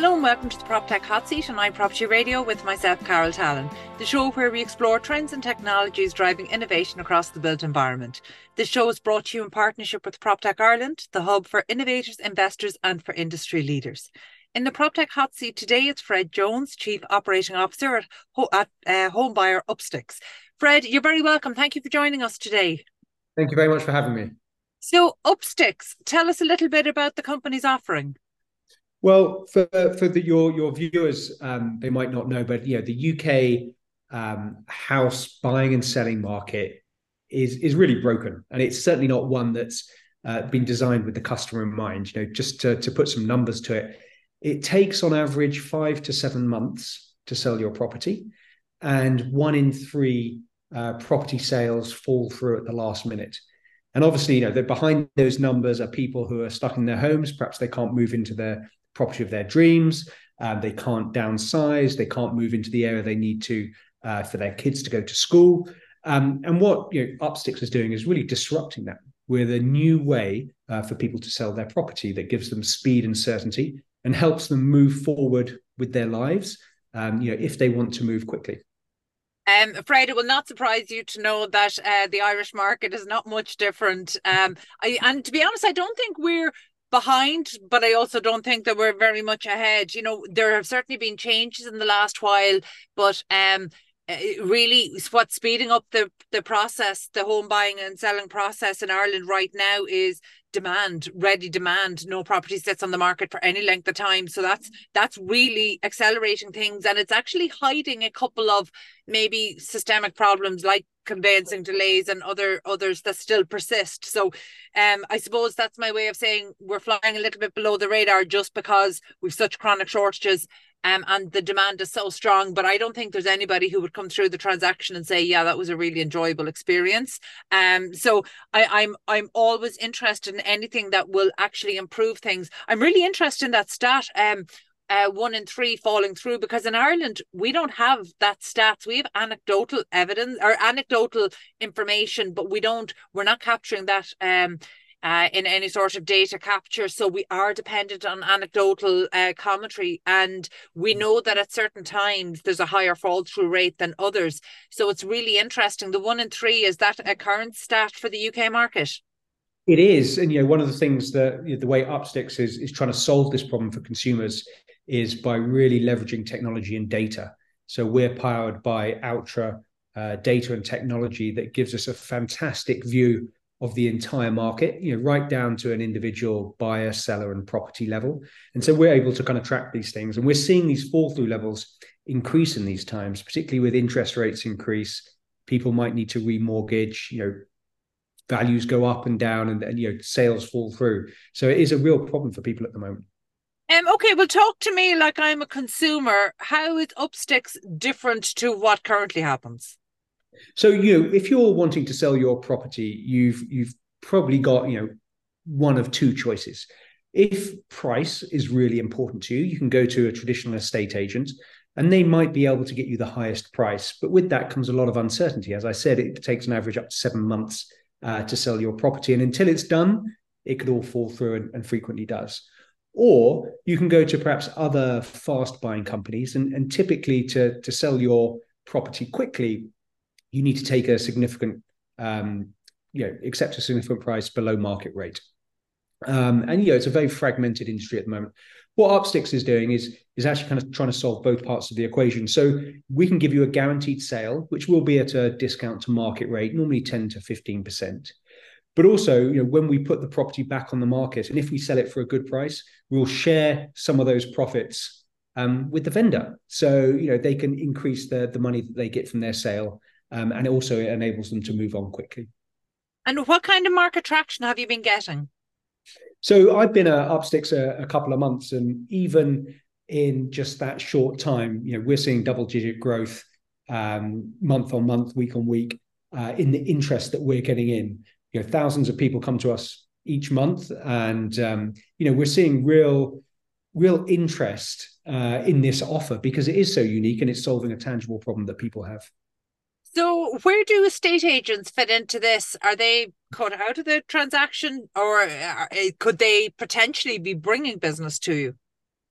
Hello and welcome to the PropTech Hot Seat on iProperty Radio with myself, Carol Tallon, the show where we explore trends and technologies driving innovation across the built environment. This show is brought to you in partnership with PropTech Ireland, the hub for innovators, investors, and for industry leaders. In the PropTech Hot Seat today, it's Fred Jones, Chief Operating Officer at, at uh, Homebuyer Upstix. Fred, you're very welcome. Thank you for joining us today. Thank you very much for having me. So, Upstix, tell us a little bit about the company's offering. Well, for for the, your your viewers, um, they might not know, but you know the UK um, house buying and selling market is is really broken, and it's certainly not one that's uh, been designed with the customer in mind. You know, just to to put some numbers to it, it takes on average five to seven months to sell your property, and one in three uh, property sales fall through at the last minute. And obviously, you know, behind those numbers are people who are stuck in their homes. Perhaps they can't move into their property of their dreams. Um, they can't downsize. They can't move into the area they need to uh, for their kids to go to school. Um, and what you know, Upstix is doing is really disrupting that with a new way uh, for people to sell their property that gives them speed and certainty and helps them move forward with their lives. Um, you know, if they want to move quickly. Um, Fred, it will not surprise you to know that uh, the Irish market is not much different. Um, I, and to be honest, I don't think we're behind, but I also don't think that we're very much ahead. You know, there have certainly been changes in the last while, but um, really what's speeding up the the process the home buying and selling process in Ireland right now is demand ready demand. No property sits on the market for any length of time. So that's that's really accelerating things. And it's actually hiding a couple of maybe systemic problems like conveyancing delays and other others that still persist so um i suppose that's my way of saying we're flying a little bit below the radar just because we've such chronic shortages um, and the demand is so strong. But I don't think there's anybody who would come through the transaction and say, "Yeah, that was a really enjoyable experience." Um, so I, I'm I'm always interested in anything that will actually improve things. I'm really interested in that stat. Um, uh, one in three falling through because in Ireland we don't have that stats. We have anecdotal evidence or anecdotal information, but we don't. We're not capturing that um, uh, in any sort of data capture. So we are dependent on anecdotal uh, commentary, and we know that at certain times there's a higher fall through rate than others. So it's really interesting. The one in three is that a current stat for the UK market? It is, and you know, one of the things that you know, the way Upstix is is trying to solve this problem for consumers is by really leveraging technology and data. So we're powered by Outra uh, data and technology that gives us a fantastic view of the entire market, you know, right down to an individual buyer, seller, and property level. And so we're able to kind of track these things. And we're seeing these fall through levels increase in these times, particularly with interest rates increase. People might need to remortgage, you know, values go up and down and, and you know, sales fall through. So it is a real problem for people at the moment. Um, okay, well, talk to me like I'm a consumer. How is Upstix different to what currently happens? So you, if you're wanting to sell your property, you've you've probably got you know one of two choices. If price is really important to you, you can go to a traditional estate agent and they might be able to get you the highest price. But with that comes a lot of uncertainty. As I said, it takes an average up to seven months uh, to sell your property. And until it's done, it could all fall through and, and, frequently does. Or you can go to perhaps other fast buying companies. And, and typically, to, to sell your property quickly, you need to take a significant, um, you know, accept a significant price below market rate. Um, and you know, it's a very fragmented industry at the moment. What Upstix is doing is is actually kind of trying to solve both parts of the equation. So we can give you a guaranteed sale, which will be at a discount to market rate, normally 10 to 15 percent. But also, you know, when we put the property back on the market, and if we sell it for a good price, we'll share some of those profits um, with the vendor. So you know they can increase the the money that they get from their sale um, and also it enables them to move on quickly. And what kind of market traction have you been getting? So I've been at Upstix a, a couple of months, and even in just that short time, you know, we're seeing double-digit growth um, month on month, week on week, uh, in the interest that we're getting in. You know, thousands of people come to us each month, and um, you know, we're seeing real, real interest uh, in this offer because it is so unique and it's solving a tangible problem that people have. So, where do estate agents fit into this? Are they cut out of the transaction, or uh, could they potentially be bringing business to you?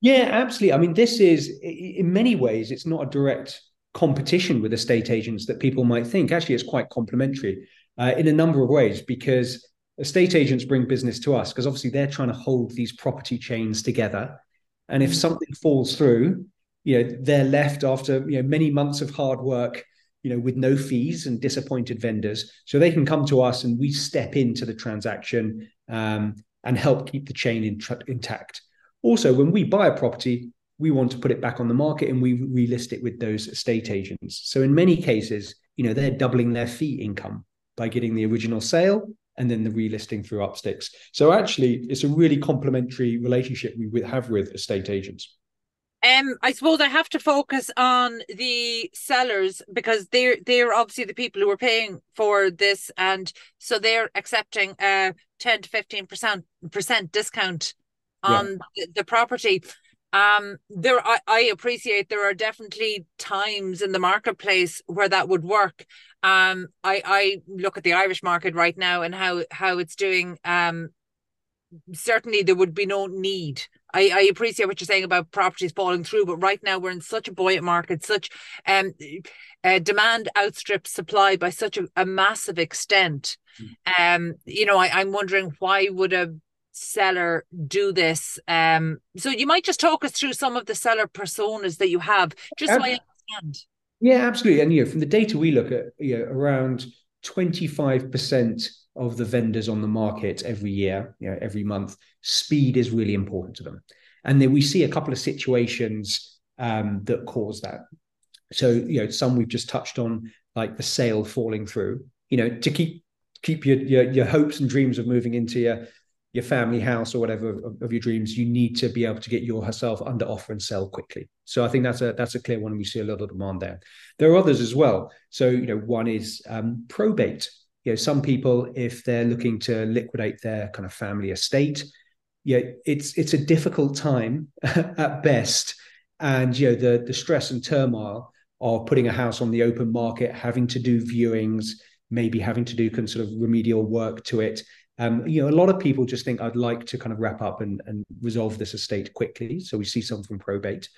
Yeah, absolutely. I mean, this is in many ways it's not a direct competition with estate agents that people might think. Actually, it's quite complementary uh, in a number of ways because estate agents bring business to us because obviously they're trying to hold these property chains together. And if mm. something falls through, you know, they're left after you know many months of hard work, you know, with no fees and disappointed vendors. So they can come to us and we step into the transaction um, and help keep the chain in, intact. Also, when we buy a property, we want to put it back on the market and we relist it with those estate agents. So in many cases, you know, they're doubling their fee income by getting the original sale and then the relisting through Upstix. So actually, it's a really complementary relationship we have with estate agents. Um, I suppose I have to focus on the sellers because they're they're obviously the people who are paying for this, and so they're accepting a ten to fifteen percent percent discount on yeah. the, the property um there I, I appreciate there are definitely times in the marketplace where that would work um i i look at the irish market right now and how how it's doing um certainly there would be no need I, I appreciate what you're saying about properties falling through, but right now we're in such a buoyant market, such um, uh, demand outstrips supply by such a, a massive extent. Mm. Um, you know, I, I'm wondering why would a seller do this? Um, so you might just talk us through some of the seller personas that you have, just so I understand. Yeah, absolutely. And you know, from the data we look at, you know, around 25% of the vendors on the market every year, you know, every month, speed is really important to them. And then we see a couple of situations um, that cause that. So, you know, some we've just touched on, like the sale falling through, you know, to keep keep your, your, your hopes and dreams of moving into your your family house or whatever of, of, your dreams, you need to be able to get yourself under offer and sell quickly. So I think that's a that's a clear one. We see a lot of demand there. There are others as well. So you know, one is um, probate. You know, some people, if they're looking to liquidate their kind of family estate, yeah, it's it's a difficult time at best, and you know the the stress and turmoil of putting a house on the open market, having to do viewings, maybe having to do some sort of remedial work to it um, you know, a lot of people just think I'd like to kind of wrap up and, and resolve this estate quickly. So we see some from probate.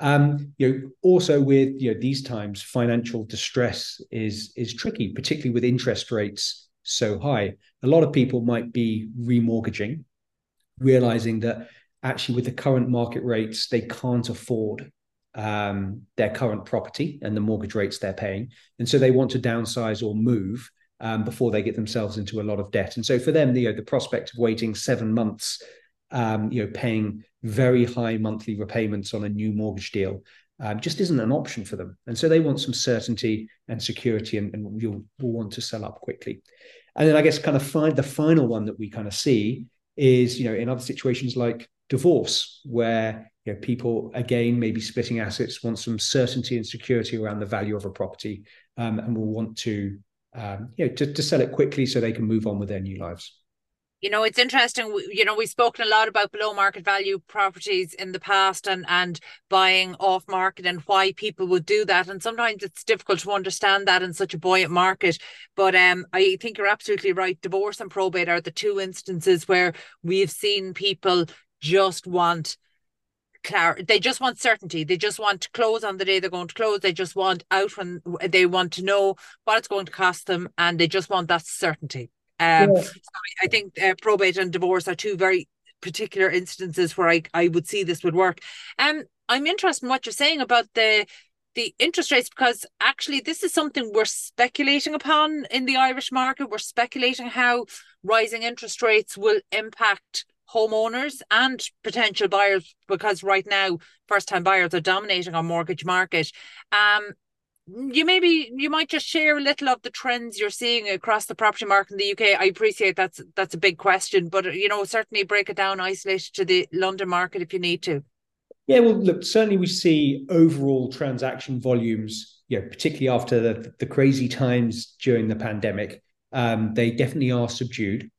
Um, you know, also with you know these times, financial distress is is tricky, particularly with interest rates so high. A lot of people might be remortgaging, realizing that actually with the current market rates, they can't afford um, their current property and the mortgage rates they're paying, and so they want to downsize or move um, before they get themselves into a lot of debt. And so for them, you know, the prospect of waiting seven months, um, you know, paying very high monthly repayments on a new mortgage deal um, just isn't an option for them. And so they want some certainty and security, and, and you'll will want to sell up quickly. And then I guess kind of find the final one that we kind of see is you know in other situations like divorce where you know people again maybe splitting assets want some certainty and security around the value of a property um, and will want to um, you know, to, to sell it quickly so they can move on with their new lives. You know, it's interesting. You know, we've spoken a lot about below market value properties in the past and and buying off market and why people would do that. And sometimes it's difficult to understand that in such a buoyant market. But um, I think you're absolutely right. Divorce and probate are the two instances where we've seen people just want clar- they just want certainty. They just want to close on the day they're going to close. They just want out when they want to know what it's going to cost them, and they just want that certainty. Um, yeah. so I think uh, probate and divorce are two very particular instances where I, I would see this would work. Um, I'm interested in what you're saying about the the interest rates because actually this is something we're speculating upon in the Irish market. We're speculating how rising interest rates will impact homeowners and potential buyers because right now first time buyers are dominating our mortgage market um you maybe you might just share a little of the trends you're seeing across the property market in the UK. I appreciate that's that's a big question, but you know certainly break it down, isolate to the London market if you need to. Yeah, well, look, certainly we see overall transaction volumes, you know, particularly after the, the crazy times during the pandemic, um, they definitely are subdued.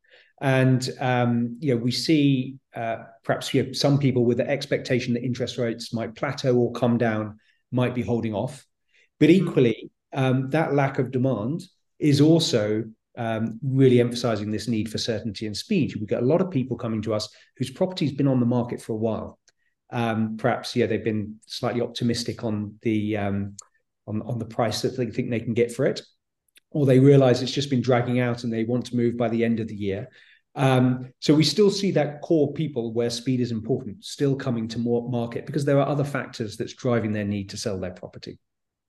And um, you know, we see uh, perhaps you know, some people with the expectation that interest rates might plateau or come down might be holding off. But hmm. equally, um, that lack of demand is also um, really emphasizing this need for certainty and speed. We've got a lot of people coming to us whose property's been on the market for a while. Um, perhaps yeah, they've been slightly optimistic on the um, on on the price that they think they can get for it, or they realise it's just been dragging out and they want to move by the end of the year. Um, so we still see that core people where speed is important still coming to more market because there are other factors that's driving their need to sell their property.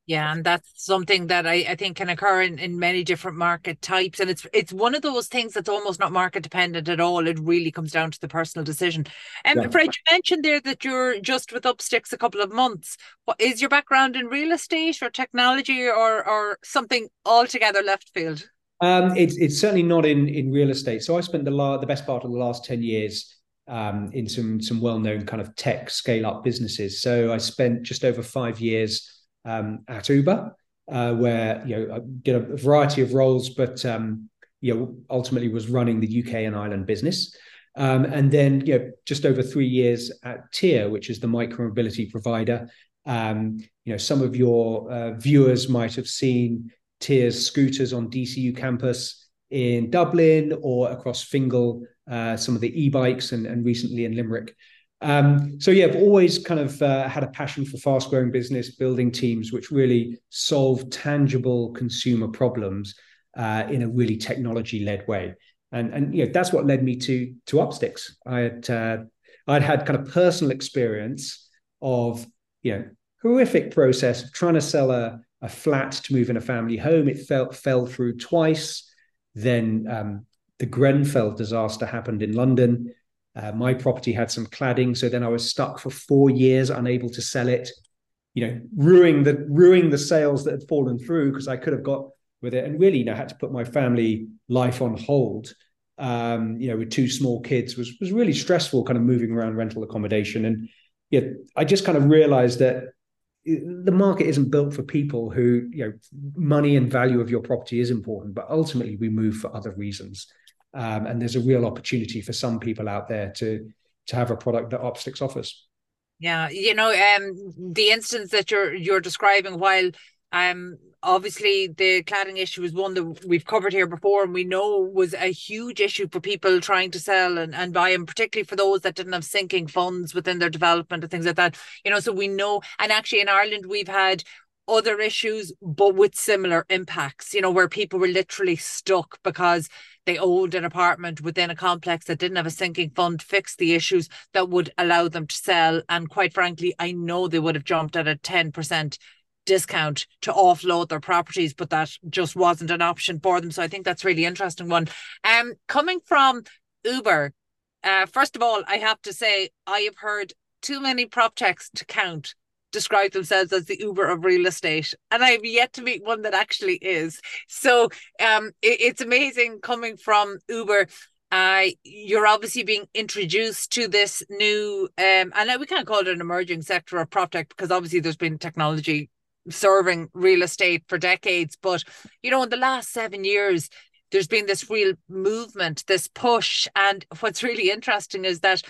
Yeah, and that's something that I, I think can occur in, in many different market types. And it's it's one of those things that's almost not market dependent at all. It really comes down to the personal decision. And yeah. Fred, you mentioned there that you're just with Upstix a couple of months. What is your background in real estate or technology or or something altogether left field? Um, it's it's certainly not in in real estate. So I spent the la- the best part of the last ten years um, in some some well known kind of tech scale up businesses. So I spent just over five years um, at Uber, uh, where you know I did a variety of roles, but um, you know ultimately was running the UK and Ireland business. Um, and then you know just over three years at Tier, which is the micromobility provider. Um, you know some of your uh, viewers might have seen Tier's scooters on DCU campus in Dublin or across Fingal, uh, some of the e-bikes and, and recently in Limerick. Um, so yeah, I've always kind of uh, had a passion for fast growing business, building teams which really solve tangible consumer problems uh, in a really technology led way. And and you know that's what led me to to Upstix. I had uh, I'd had kind of personal experience of you know horrific process of trying to sell a, a flat to move in a family home. It fell fell through twice. Then um, the Grenfell disaster happened in London. Uh, my property had some cladding, so then I was stuck for four years, unable to sell it. You know, ruining the ruining the sales that had fallen through because I could have got with it, and really, you know, had to put my family life on hold. Um, you know, with two small kids was was really stressful, kind of moving around rental accommodation, and yeah, I just kind of realized that the market isn't built for people who you know money and value of your property is important, but ultimately we move for other reasons. Um, and there's a real opportunity for some people out there to to have a product that Upstix offers. Yeah, you know, um, the instance that you're you're describing, while um, obviously the cladding issue is one that we've covered here before, and we know was a huge issue for people trying to sell and, and buy, and particularly for those that didn't have sinking funds within their development and things like that. You know, so we know, and actually in Ireland we've had other issues, but with similar impacts, you know, where people were literally stuck because they owned an apartment within a complex that didn't have a sinking fund to fix the issues that would allow them to sell. And quite frankly, I know they would have jumped at a 10% discount to offload their properties, but that just wasn't an option for them. So I think that's really interesting one. Um, coming from Uber, uh, first of all, I have to say I have heard too many prop techs to count describe themselves as the Uber of real estate, and I've yet to meet one that actually is. So um, it, it's amazing coming from Uber. Uh, you're obviously being introduced to this new, um, and we can't call it an emerging sector of prop tech because obviously there's been technology serving real estate for decades. But you know, in the last seven years, there's been this real movement, this push, and what's really interesting is that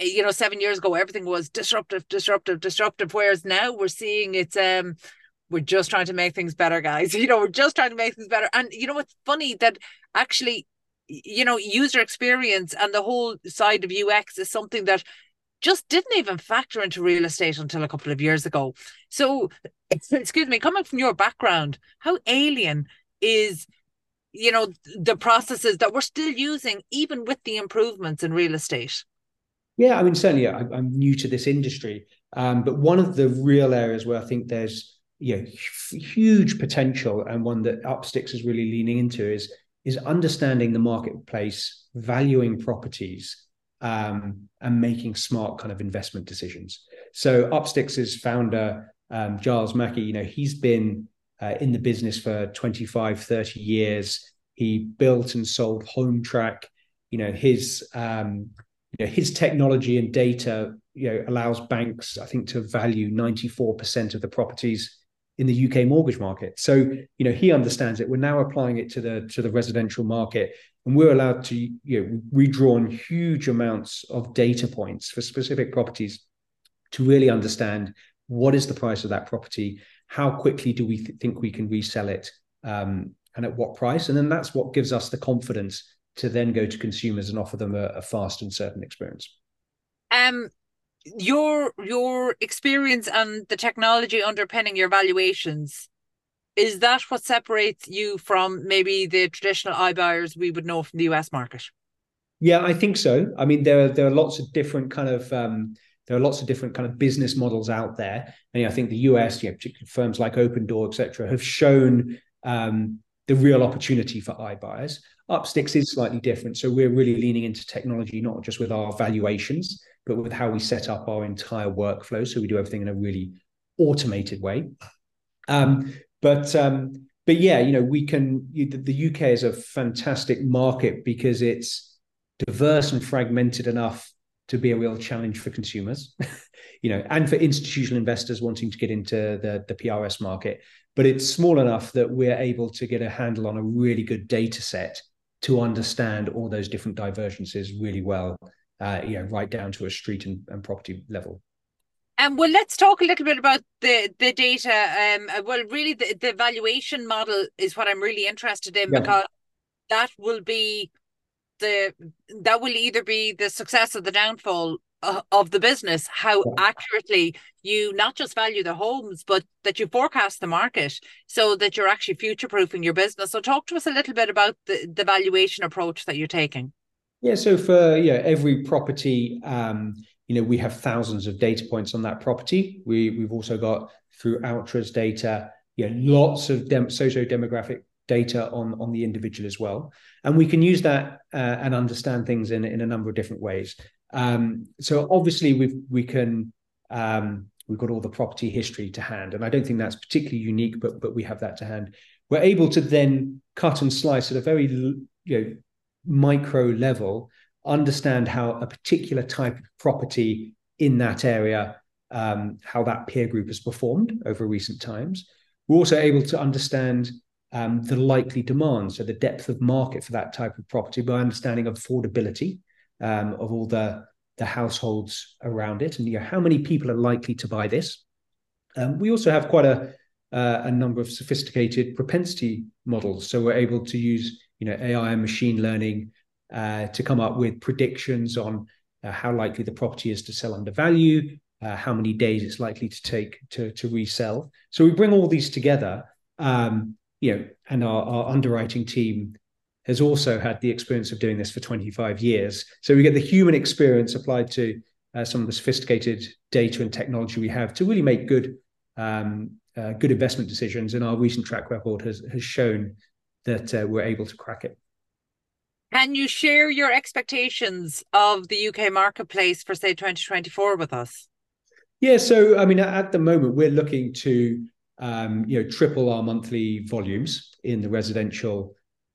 you know, seven years ago, everything was disruptive, disruptive, disruptive. Whereas now we're seeing it's um we're just trying to make things better, guys. You know, we're just trying to make things better. And you know, it's funny that actually, you know, user experience and the whole side of UX is something that just didn't even factor into real estate until a couple of years ago. So, excuse me, coming from your background, how alien is you know the processes that we're still using even with the improvements in real estate yeah, I mean, certainly I, am new to this industry, um, but one of the real areas where I think there's you know, huge potential and one that Upstix is really leaning into is is understanding the marketplace, valuing properties, um, and making smart kind of investment decisions. So Upstix' founder, um, Giles Mackay, you know, he's been uh, in the business for 25, 30 years. He built and sold Hometrack. You know, his um, you know, his technology and data you know allows banks i think to value 94% of the properties in the UK mortgage market. So you know he understands it. We're now applying it to the to the residential market and we're allowed to you know redraw huge amounts of data points for specific properties to really understand what is the price of that property how quickly do we th- think we can resell it um, and at what price. And then that's what gives us the confidence to then go to consumers and offer them a, a fast and certain experience. Um, your your experience and the technology underpinning your valuations is that what separates you from maybe the traditional iBuyers we would know from the US market? Yeah, I think so. I mean, there are there are lots of different kind of um, there are lots of different kind of business models out there, and I think the US, yeah, particularly firms like Opendoor, etc., have shown um, the real opportunity for iBuyers. Upstix is slightly different, so we're really leaning into technology, not just with our valuations, but with how we set up our entire workflow. So we do everything in a really automated way. Um, but um, but yeah, you know, we can. You, the UK is a fantastic market because it's diverse and fragmented enough to be a real challenge for consumers, you know, and for institutional investors wanting to get into the the PRS market. But it's small enough that we're able to get a handle on a really good data set to understand all those different divergences really well, uh, you know, right down to a street and, and property level. Um, well, let's talk a little bit about the the data. Um, uh, well, really, the, the valuation model is what I'm really interested in yeah. because that will be the that will either be the success or the downfall of the business. How accurately you not just value the homes, but that you forecast the market so that you're actually future proofing your business. So, talk to us a little bit about the the valuation approach that you're taking. Yeah, so for yeah every property. Um, you know, we have thousands of data points on that property. We we've also got through Outra's data, you know, lots of dem- socio-demographic data on on the individual as well, and we can use that uh, and understand things in in a number of different ways. Um, so obviously we we can um, we've got all the property history to hand, and I don't think that's particularly unique, but but we have that to hand. We're able to then cut and slice at a very you know micro level understand how a particular type of property in that area, um, how that peer group has performed over recent times. We're also able to understand um, the likely demand, so the depth of market for that type of property by understanding affordability um, of all the the households around it, and you know, how many people are likely to buy this. Um, we also have quite a uh, a number of sophisticated propensity models, so we're able to use you know AI and machine learning uh, to come up with predictions on uh, how likely the property is to sell under value, uh, how many days it's likely to take to, to resell. So we bring all these together, um, you know, and our, our underwriting team has also had the experience of doing this for 25 years. So we get the human experience applied to uh, some of the sophisticated data and technology we have to really make good um, uh, good investment decisions. And our recent track record has has shown that uh, we're able to crack it. Can you share your expectations of the UK marketplace for, say, 2024 with us? Yeah, so I mean, at the moment, we're looking to um, you know triple our monthly volumes in the residential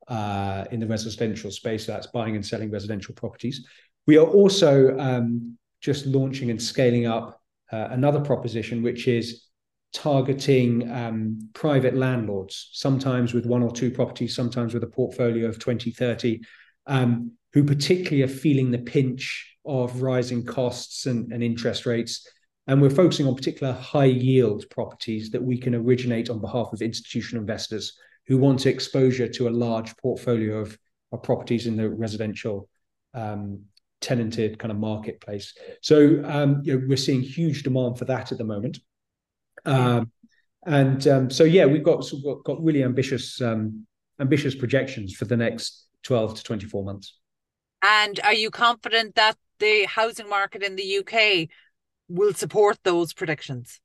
uh, in the residential space. So that's buying and selling residential properties. We are also um, just launching and scaling up uh, another proposition, which is targeting um, private landlords, sometimes with one or two properties, sometimes with a portfolio of 20, 30, um, who particularly are feeling the pinch of rising costs and, and interest rates. And we're focusing on particular high yield properties that we can originate on behalf of institutional investors who want exposure to a large portfolio of, of properties in the residential um, tenanted kind of marketplace. So um, you know, we're seeing huge demand for that at the moment. Um, and um, so yeah, we've got, got, got really ambitious um, ambitious projections for the next 12 to 24 months. And are you confident that the housing market in the UK will support those predictions?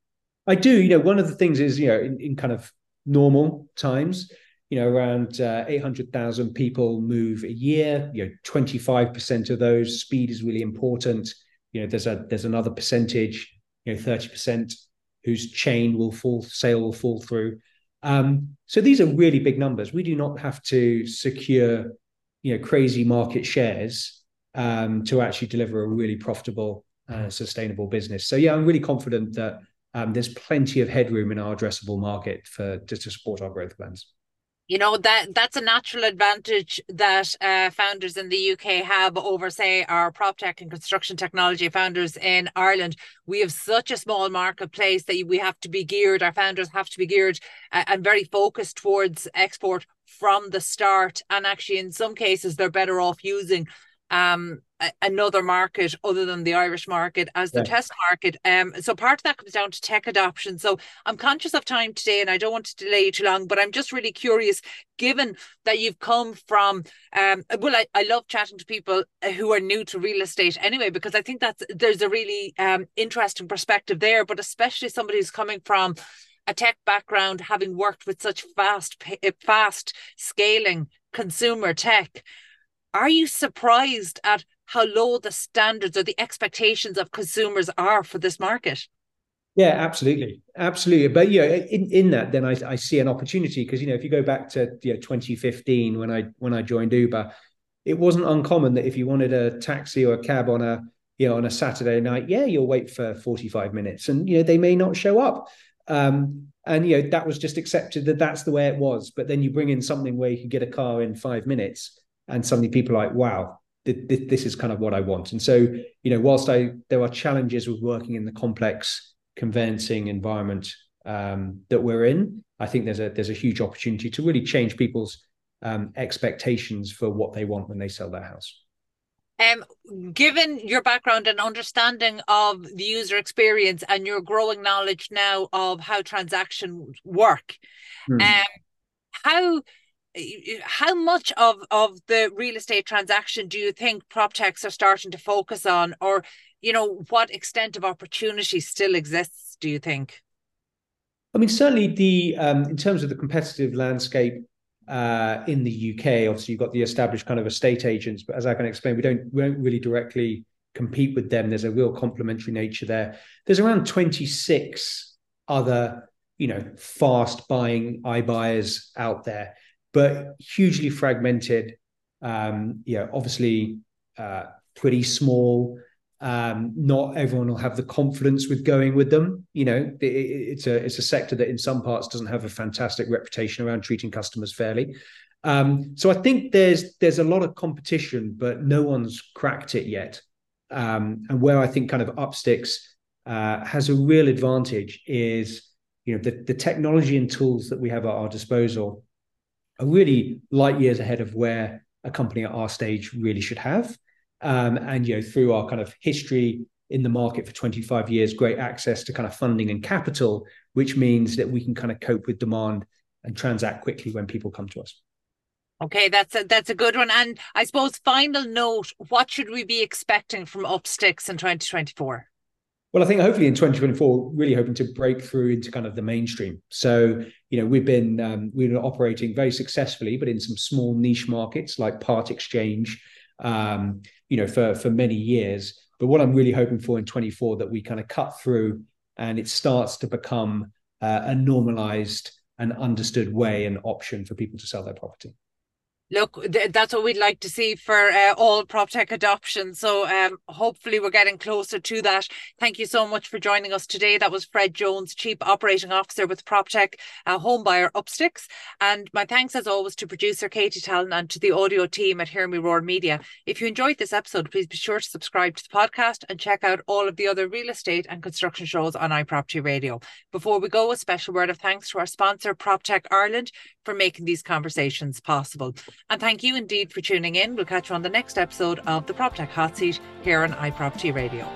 I do. You know, one of the things is, you know, in, in kind of normal times, you know, around uh, 800,000 people move a year. You know, 25% of those speed is really important. You know, there's a there's another percentage, you know, 30% whose chain will fall, sale will fall through. Um, so these are really big numbers. We do not have to secure you know crazy market shares um, to actually deliver a really profitable, uh, sustainable business. So yeah, I'm really confident that um, there's plenty of headroom in our addressable market for to, to support our growth plans you know that that's a natural advantage that uh, founders in the UK have over, say, our prop tech and construction technology founders in Ireland. We have such a small marketplace that we have to be geared. Our founders have to be geared uh, and very focused towards export from the start. And actually, in some cases, they're better off using um, another market other than the Irish market as the yeah. test market. Um, so part of that comes down to tech adoption. So I'm conscious of time today, and I don't want to delay you too long, but I'm just really curious, given that you've come from, um, well, I, I love chatting to people who are new to real estate anyway, because I think that's there's a really um, interesting perspective there, but especially somebody who's coming from a tech background, having worked with such fast, fast scaling consumer tech, are you surprised at how low the standards or the expectations of consumers are for this market? Yeah, absolutely, absolutely. But yeah, in, in that, then I, I see an opportunity because you know if you go back to you know 2015 when I when I joined Uber, it wasn't uncommon that if you wanted a taxi or a cab on a you know on a Saturday night, yeah, you'll wait for 45 minutes, and you know they may not show up. Um, and you know that was just accepted that that's the way it was. But then you bring in something where you can get a car in five minutes, and suddenly people are like, "Wow, this is kind of what I want." And so you know, whilst I there are challenges with working in the complex conveyancing environment um, that we're in, I think there's a there's a huge opportunity to really change people's um, expectations for what they want when they sell their house. Um, given your background and understanding of the user experience and your growing knowledge now of how transactions work, hmm. um, how how much of of the real estate transaction do you think prop techs are starting to focus on, or you know, what extent of opportunity still exists? Do you think? I mean, certainly the um, in terms of the competitive landscape, uh, in the UK. Obviously, you've got the established kind of estate agents, but as I can explain, we don't we don't really directly compete with them. There's a real complementary nature there. There's around 26 other, you know, fast buying iBuyers out there, but hugely fragmented. Um, yeah, obviously, uh, pretty small. Um, not everyone will have the confidence with going with them. You know, it, it's a it's a sector that in some parts doesn't have a fantastic reputation around treating customers fairly. Um, so I think there's there's a lot of competition, but no one's cracked it yet. Um, and where I think kind of Upstix uh, has a real advantage is, you know, the, the technology and tools that we have at our disposal are really light years ahead of where a company at our stage really should have. Um, and you know, through our kind of history in the market for 25 years, great access to kind of funding and capital, which means that we can kind of cope with demand and transact quickly when people come to us. Okay, that's a that's a good one. And I suppose final note, what should we be expecting from Upstix in 2024? Well, I think hopefully in 2024, really hoping to break through into kind of the mainstream. So, you know, we've been um, we've been operating very successfully, but in some small niche markets like part exchange, um, you know, for for many years. But what I'm really hoping for in 24 that we kind of cut through and it starts to become uh, a normalized and understood way and option for people to sell their property look, th- that's what we'd like to see for uh, all prop tech adoption. So um, hopefully we're getting closer to that. Thank you so much for joining us today. That was Fred Jones, Chief Operating Officer with PropTech uh, Homebuyer Upstix. And my thanks as always to producer Katie Tallon and to the audio team at Hear Me Roar Media. If you enjoyed this episode, please be sure to subscribe to the podcast and check out all of the other real estate and construction shows on iProperty Radio. Before we go, a special word of thanks to our sponsor, PropTech Ireland, for making these conversations possible. And thank you indeed for tuning in. We'll catch you on the next episode of the PropTech Hot Seat here on iProperty Radio.